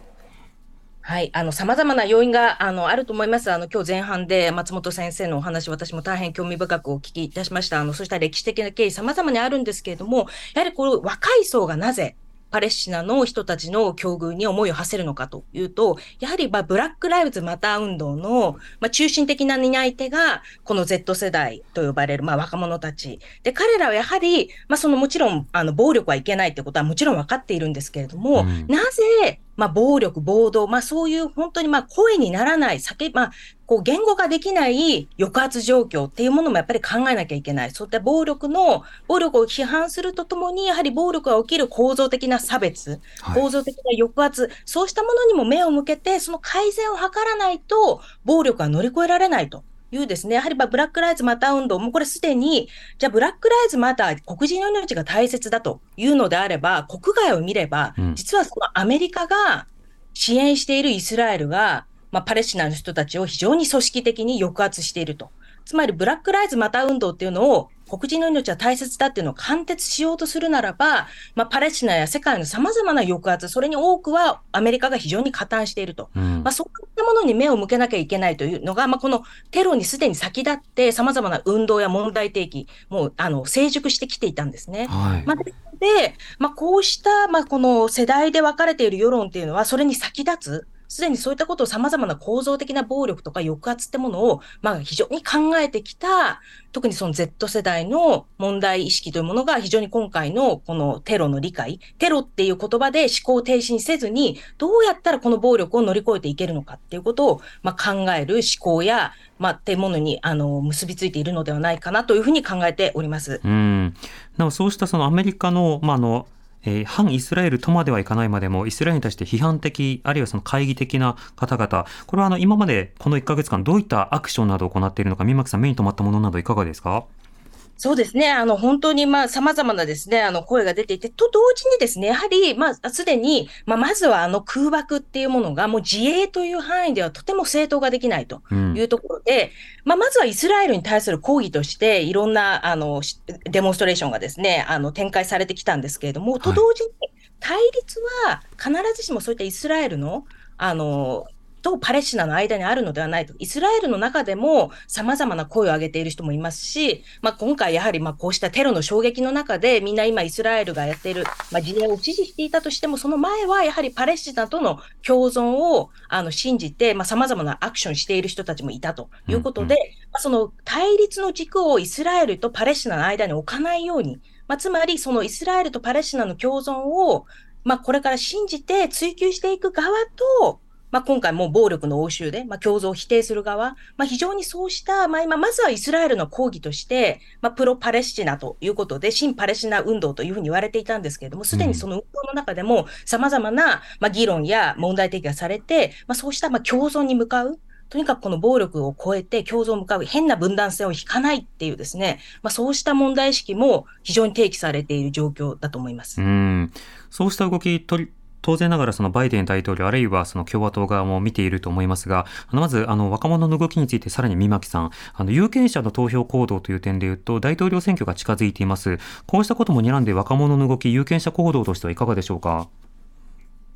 はい、あの、様々な要因が、あの、あると思います。あの、今日前半で松本先生のお話、私も大変興味深くお聞きいたしました。あの、そうした歴史的な経緯、様々にあるんですけれども、やはりこの若い層がなぜ、パレスチナの人たちの境遇に思いを馳せるのかというと、やはりまあブラック・ライブズ・マター運動のまあ中心的な担い手が、この Z 世代と呼ばれるまあ若者たち。で、彼らはやはり、まあそのもちろん、あの、暴力はいけないってことはもちろん分かっているんですけれども、うん、なぜまあ、暴力、暴動、まあ、そういう本当にまあ声にならない、酒、まあ、こう言語化できない抑圧状況っていうものもやっぱり考えなきゃいけない。そういった暴力の、暴力を批判するとともに、やはり暴力が起きる構造的な差別、構造的な抑圧、そうしたものにも目を向けて、その改善を図らないと、暴力は乗り越えられないと。いうですね、やはりブラック・ライズ・マター運動もこれすでに、じゃあブラック・ライズ・マター、黒人の命が大切だというのであれば、国外を見れば、実はそのアメリカが支援しているイスラエルが、まあ、パレスチナの人たちを非常に組織的に抑圧していると。つまり、ブラック・ライズ・マター運動っていうのを黒人の命は大切だっていうのを貫徹しようとするならば、まあ、パレスチナや世界の様々な抑圧、それに多くはアメリカが非常に加担していると。うん、まあ、そういったものに目を向けなきゃいけないというのが、まあ、このテロにすでに先立って様々な運動や問題提起、もう、あの、成熟してきていたんですね。はい、まあ、で、まあ、こうした、まあ、この世代で分かれている世論っていうのは、それに先立つ、すでにそういったことを様々な構造的な暴力とか抑圧ってものを、まあ非常に考えてきた、特にその Z 世代の問題意識というものが非常に今回のこのテロの理解、テロっていう言葉で思考停止にせずに、どうやったらこの暴力を乗り越えていけるのかっていうことを、まあ、考える思考や、まあ、ってものに、あの、結びついているのではないかなというふうに考えております。うん。なお、そうしたそのアメリカの、まあ、あの、えー、反イスラエルとまではいかないまでも、イスラエルに対して批判的、あるいはその懐疑的な方々、これはあの今までこの1ヶ月間、どういったアクションなどを行っているのか、三巻さん、目に留まったものなどいかがですか？そうですね。あの、本当に、まあ、様々なですね、あの、声が出ていて、と同時にですね、やはり、まあ、すでに、まあ、まずはあの空爆っていうものが、もう自衛という範囲ではとても正当化できないというところで、うん、まあ、まずはイスラエルに対する抗議として、いろんな、あの、デモンストレーションがですね、あの、展開されてきたんですけれども、と同時に、対立は必ずしもそういったイスラエルの、あの、とパレスチナの間にあるのではないと。イスラエルの中でも様々な声を上げている人もいますし、まあ、今回やはりまあこうしたテロの衝撃の中でみんな今イスラエルがやっている、まあ、自衛を支持していたとしても、その前はやはりパレスチナとの共存をあの信じて、まあ、様々なアクションしている人たちもいたということで、うんうん、まあ、その対立の軸をイスラエルとパレスチナの間に置かないように、まあ、つまりそのイスラエルとパレスチナの共存をまあ、これから信じて追求していく側と、まあ、今回も暴力の応酬で、まあ、共存を否定する側、まあ、非常にそうした、まあ、今、まずはイスラエルの抗議として、まあ、プロパレスチナということで、新パレスチナ運動というふうに言われていたんですけれども、すでにその運動の中でも様々な、まあ、議論や問題提起がされて、まあ、そうした、まあ、共存に向かう、とにかくこの暴力を超えて共存を向かう変な分断線を引かないっていうですね、まあ、そうした問題意識も非常に提起されている状況だと思います。うんそうした動き取り当然ながらそのバイデン大統領あるいはその共和党側も見ていると思いますが、あのまずあの若者の動きについてさらに三巻さん、あの有権者の投票行動という点でいうと大統領選挙が近づいています。こうしたことも睨んで若者の動き、有権者行動としてはいかがでしょうか？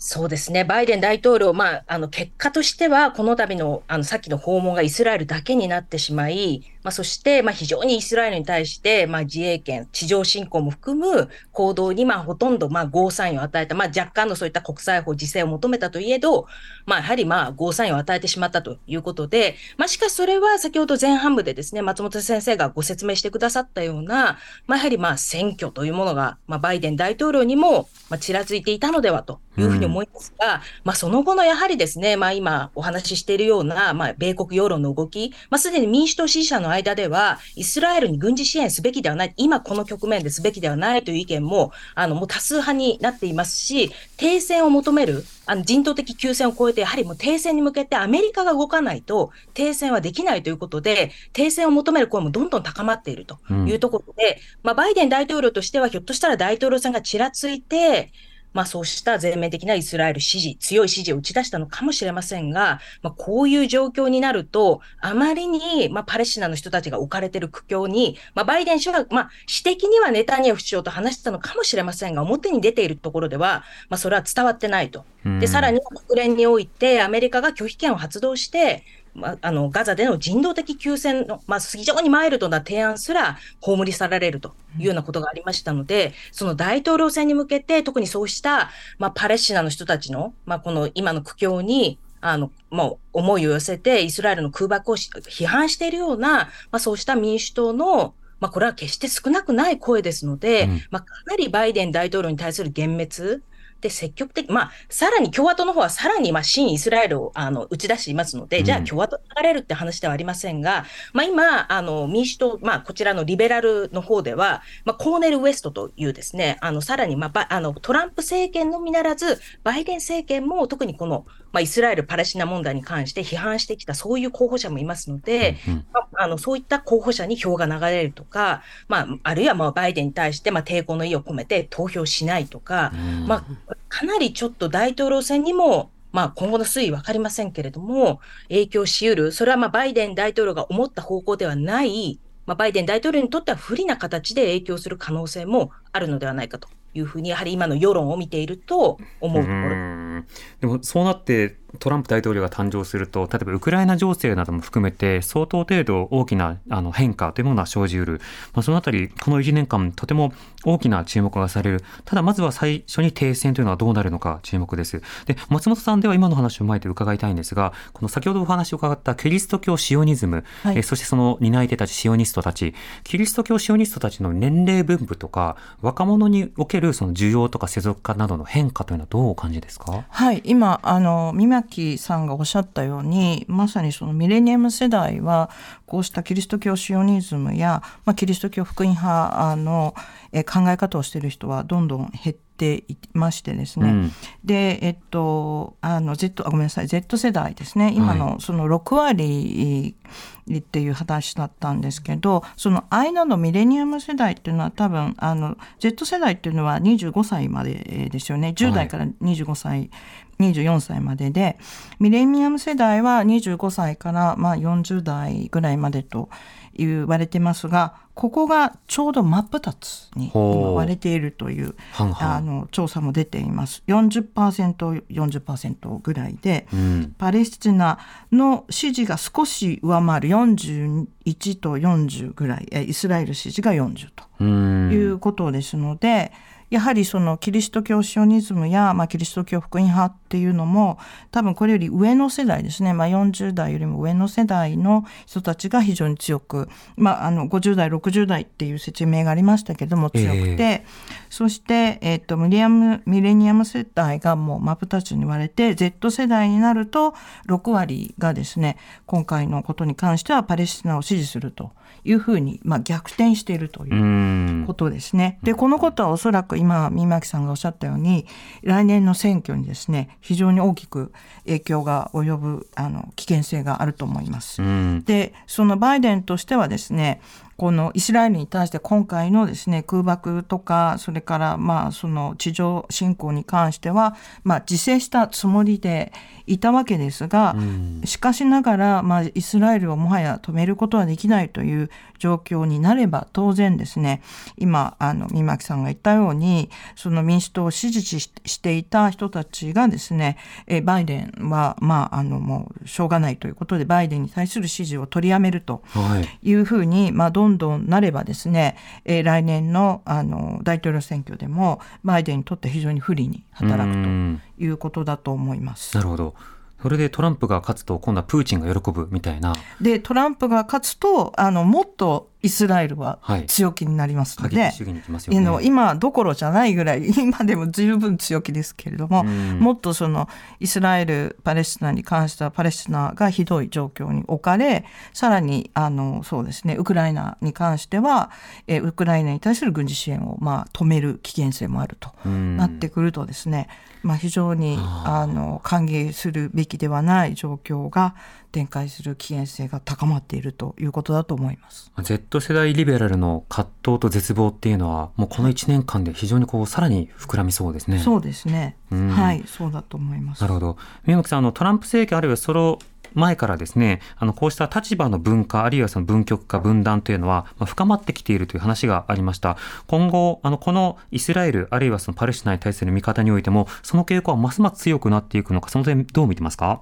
そうですね、バイデン大統領、まあ、あの結果としては、この度のあのさっきの訪問がイスラエルだけになってしまい、まあ、そして、まあ、非常にイスラエルに対して、まあ、自衛権、地上侵攻も含む行動に、まあ、ほとんど、まあ、ゴーサインを与えた、まあ、若干のそういった国際法、自制を求めたといえど、まあ、やはり、まあ、ゴーサインを与えてしまったということで、まあ、しかしそれは先ほど前半部でですね、松本先生がご説明してくださったような、まあ、やはり、まあ、選挙というものが、まあ、バイデン大統領にも、まあ、ちらついていたのではというふうに思いますが、うん、まあ、その後のやはりですね、まあ、今お話ししているような、まあ、米国世論の動き、まあ、すでに民主党支持者の間では、イスラエルに軍事支援すべきではない、今この局面ですべきではないという意見も、あの、もう多数派になっていますし、停戦を求める、あの人道的休戦を超えて、やはりもう停戦に向けてアメリカが動かないと停戦はできないということで、停戦を求める声もどんどん高まっているというところで、うん、まあ、バイデン大統領としては、ひょっとしたら大統領選がちらついて、まあそうした全面的なイスラエル支持、強い支持を打ち出したのかもしれませんが、まあこういう状況になると、あまりに、まあパレスチナの人たちが置かれている苦境に、まあバイデン氏は、まあ私的にはネタニヤフ首相と話したのかもしれませんが、表に出ているところでは、まあそれは伝わってないと。で、さらに国連においてアメリカが拒否権を発動して、まあ、あのガザでの人道的休戦の、まあ、非常にマイルドな提案すら葬り去られるというようなことがありましたので、その大統領選に向けて、特にそうした、まあ、パレスチナの人たちの、まあ、この今の苦境に、あの、もう思いを寄せて、イスラエルの空爆を批判しているような、まあ、そうした民主党の、まあ、これは決して少なくない声ですので、うん、まあ、かなりバイデン大統領に対する幻滅、で積極的、まあ、さらに共和党の方はさらに、まあ、新イスラエルをあの打ち出していますので、じゃあ共和党に流れるって話ではありませんが、まあ、今、あの民主党、まあ、こちらのリベラルの方では、まあ、コーネル・ウエストというですね、あのさらに、まあ、あのトランプ政権のみならず、バイデン政権も特にこの、まあ、イスラエル・パレスチナ問題に関して批判してきた、そういう候補者もいますので、うんうん、まあ、あのそういった候補者に票が流れるとか、まあ、あるいはまあバイデンに対してまあ抵抗の意を込めて投票しないとか、うん、まあ、かなりちょっと大統領選にもまあ、今後の推移分かりませんけれども、影響しうる、それはまあバイデン大統領が思った方向ではない、まあ、バイデン大統領にとっては不利な形で影響する可能性もあるのではないかというふうに、やはり今の世論を見ていると思うところ。でもそうなってトランプ大統領が誕生すると、例えばウクライナ情勢なども含めて、相当程度大きなあの変化というものが生じうる、まあ、そのあたり、この1年間、とても大きな注目がされる、ただまずは最初に停戦というのはどうなるのか注目です。で、松本さんでは今の話を踏まえて伺いたいんですが、この先ほどお話を伺ったキリスト教シオニズム、はい、えそしてその担い手たち、シオニストたち、キリスト教シオニストたちの年齢分布とか、若者におけるその需要とか世俗化などの変化というのはどうお感じですか？はい、今、あの、三巻さんがおっしゃったようにまさにそのミレニアム世代はこうしたキリスト教シオニズムや、まあ、キリスト教福音派の考え方をしている人はどんどん減っていましてですね、うん、でえっとあの Z あごめんなさい Z 世代ですね。今のその6割っていう話だったんですけどその間のミレニアム世代っていうのは多分あの Z 世代っていうのは25歳までですよね。10代から25歳24歳まででミレニアム世代は25歳からまあ40代ぐらいまでと言われてますがここがちょうど真っ二つに今割れているというあの調査も出ています。40%40% 40%ぐらいで、うん、パレスチナの支持が少し上回る41と40ぐらいイスラエル支持が40ということですので。うんやはりそのキリスト教シオニズムや、まあ、キリスト教福音派っていうのも多分これより上の世代ですね、まあ、40代よりも上の世代の人たちが非常に強く、まあ、あの50代60代っていう説明がありましたけども強くて、えー、そして、えーと、ミレアムミレニアム世代がもう真っ二つに割れて Z 世代になると6割がですね今回のことに関してはパレスチナを支持するというふうに、まあ、逆転しているということですね。でこのことはおそらく今三巻さんがおっしゃったように来年の選挙にですね非常に大きく影響が及ぶあの危険性があると思います。でそのバイデンとしてはですねこのイスラエルに対して今回のですね空爆とかそれからまあその地上侵攻に関してはまあ自制したつもりでいたわけですが、しかしながらまあイスラエルをもはや止めることはできないという状況になれば当然ですね。今あの三巻さんが言ったようにその民主党を支持していた人たちがですねえバイデンはまああのもうしょうがないということでバイデンに対する支持を取りやめるとい。うふうに、まあどんどんなればですね、え来年のあの大統領選挙でもバイデンにとって非常に不利に働くということだと思います。なるほどそれでトランプが勝つと今度はプーチンが喜ぶみたいな。でトランプが勝つとあのもっとイスラエルは強気になりますので、はいね、今どころじゃないぐらい 今でも十分強気ですけれども、もっとそのイスラエルパレスチナに関してはパレスチナがひどい状況に置かれさらにあのそうですねウクライナに関してはえウクライナに対する軍事支援をまあ止める危険性もあるとなってくるとですね、まあ、非常にあ。の歓迎するべきではない状況が展開する危険性が高まっているということだと思います。Z 世代リベラルの葛藤と絶望っていうのはもうこの1年間で非常にこうさらに膨らみそうですね。そうですね。はい、そうだと思います。なるほど。宮崎さん、あのトランプ政権あるいはその前からですね、あのこうした立場の分化、あるいはその分極化、分断というのは、まあ、深まってきているという話がありました。今後、あのこのイスラエル、あるいはそのパレスチナに対する見方においても、その傾向はますます強くなっていくのか、その点どう見てますか？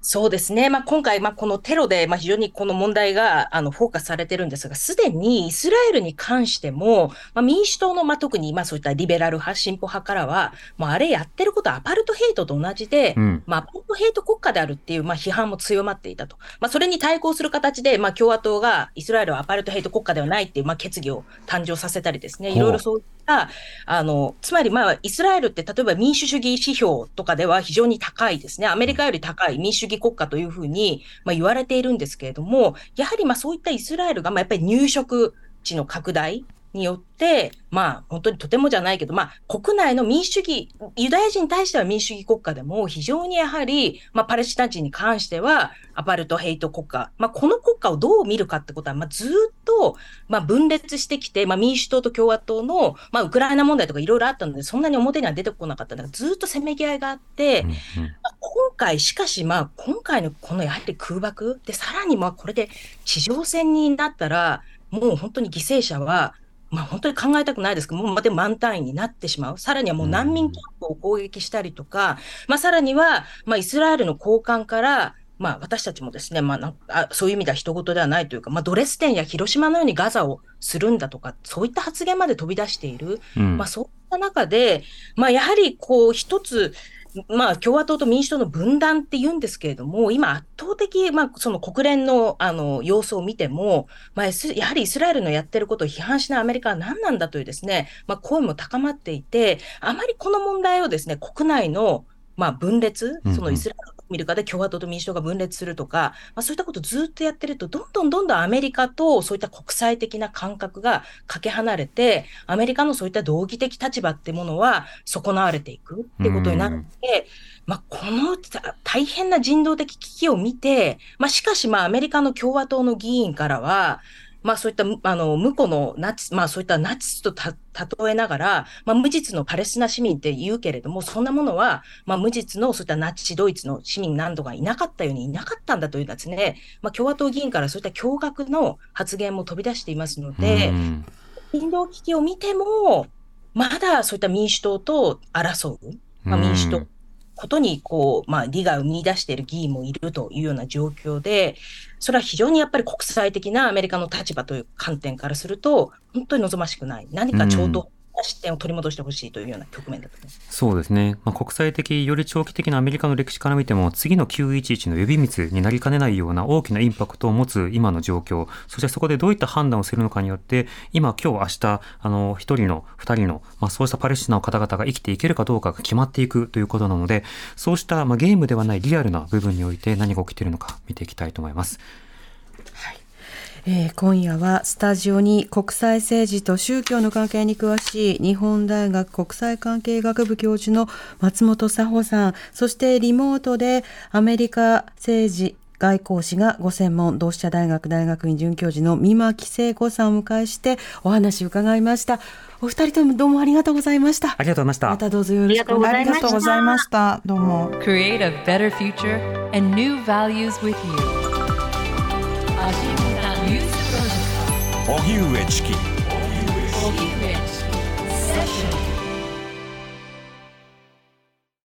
そうですね。まあ、今回、まあ、このテロで、まあ、非常にこの問題が、あの、フォーカスされてるんですが、すでにイスラエルに関しても、まあ、民主党の、まあ、特に、まあ、そういったリベラル派、進歩派からは、もうあれやってることはアパルトヘイトと同じで、うん、まあ、アパルトヘイト国家であるっていう、まあ、批判も強まっていたと。まあ、それに対抗する形で、まあ、共和党がイスラエルはアパルトヘイト国家ではないっていう、まあ、決議を誕生させたりですね、いろいろそういったがあの、つまりまあ、イスラエルって例えば民主主義指標とかでは非常に高いですね。アメリカより高い民主主義国家というふうに、まあ、言われているんですけれども、やはりまあそういったイスラエルがまあやっぱり入植地の拡大によって、まあ、本当にとてもじゃないけど、まあ、国内の民主主義、ユダヤ人に対しては民主主義国家でも、非常にやはり、まあ、パレスチナ人に関しては、アパルトヘイト国家、まあ、この国家をどう見るかってことは、まあ、ずっと、まあ、分裂してきて、まあ、民主党と共和党の、まあ、ウクライナ問題とかいろいろあったので、そんなに表には出てこなかったんだけど、ずっとせめぎ合いがあって、まあ、今回、しかし、まあ、今回のこのやはり空爆で、さらにまあ、これで地上戦になったら、もう本当に犠牲者は、まあ、本当に考えたくないですけど、もうでも満単位になってしまう。さらにはもう難民キャンプを攻撃したりとか、まあ、さらには、まあ、イスラエルの高官から、まあ、私たちもですね、まあ、あそういう意味では人事ではないというか、まあ、ドレスデンや広島のようにガザをするんだとか、そういった発言まで飛び出している。うん、まあ、そういった中で、まあ、やはり、こう、一つ、まあ、共和党と民主党の分断って言うんですけれども、今、圧倒的、まあ、その国連のあの様子を見ても、まあ、やはりイスラエルのやってることを批判しないアメリカは何なんだというですね、まあ、声も高まっていて、あまりこの問題をですね、国内のまあ、分裂、そのイスラエル見るかで共和党と民主党が分裂するとか、まあ、そういったことをずっとやってると、どんどんどんどんアメリカとそういった国際的な感覚がかけ離れて、アメリカのそういった道義的立場ってものは損なわれていくっていうことになって、まあ、この大変な人道的危機を見て、まあ、しかし、まあ、アメリカの共和党の議員からは、まあそういったあの向こうのナチ、まあそういったナチスと例えながら、まあ無実のパレスチナ市民って言うけれども、そんなものは、まあ無実のそういったナチドイツの市民何度かいなかったようにいなかったんだというですね、まあ共和党議員からそういった驚愕の発言も飛び出していますので、人道危機を見ても、まだそういった民主党と争う、まあ民主党、ことに、こう、まあ、利が生み出している議員もいるというような状況で、それは非常にやっぱり国際的なアメリカの立場という観点からすると、本当に望ましくない。何か超党失点を取り戻してほしいというような局面だと思います。そうですね。まあ、国際的、より長期的なアメリカの歴史から見ても、次の911の呼び水になりかねないような大きなインパクトを持つ今の状況、そしてそこでどういった判断をするのかによって、今、今日、明日、あの、一人の、二人の、まあ、そうしたパレスチナの方々が生きていけるかどうかが決まっていくということなので、そうした、まあ、ゲームではないリアルな部分において何が起きているのか見ていきたいと思います。えー今夜はスタジオに国際政治と宗教の関係に詳しい日本大学国際関係学部教授の松本佐穂さんそしてリモートでアメリカ政治外交史がご専門同志社大学大学院准教授の三巻聖子さんをお迎えしてお話を伺いましたお二人ともどうもありがとうございましたありがとうございましたまたどうぞよろしくお願いしますありがとうございました。どうも。Create a better future and new values with you. 荻上チキ。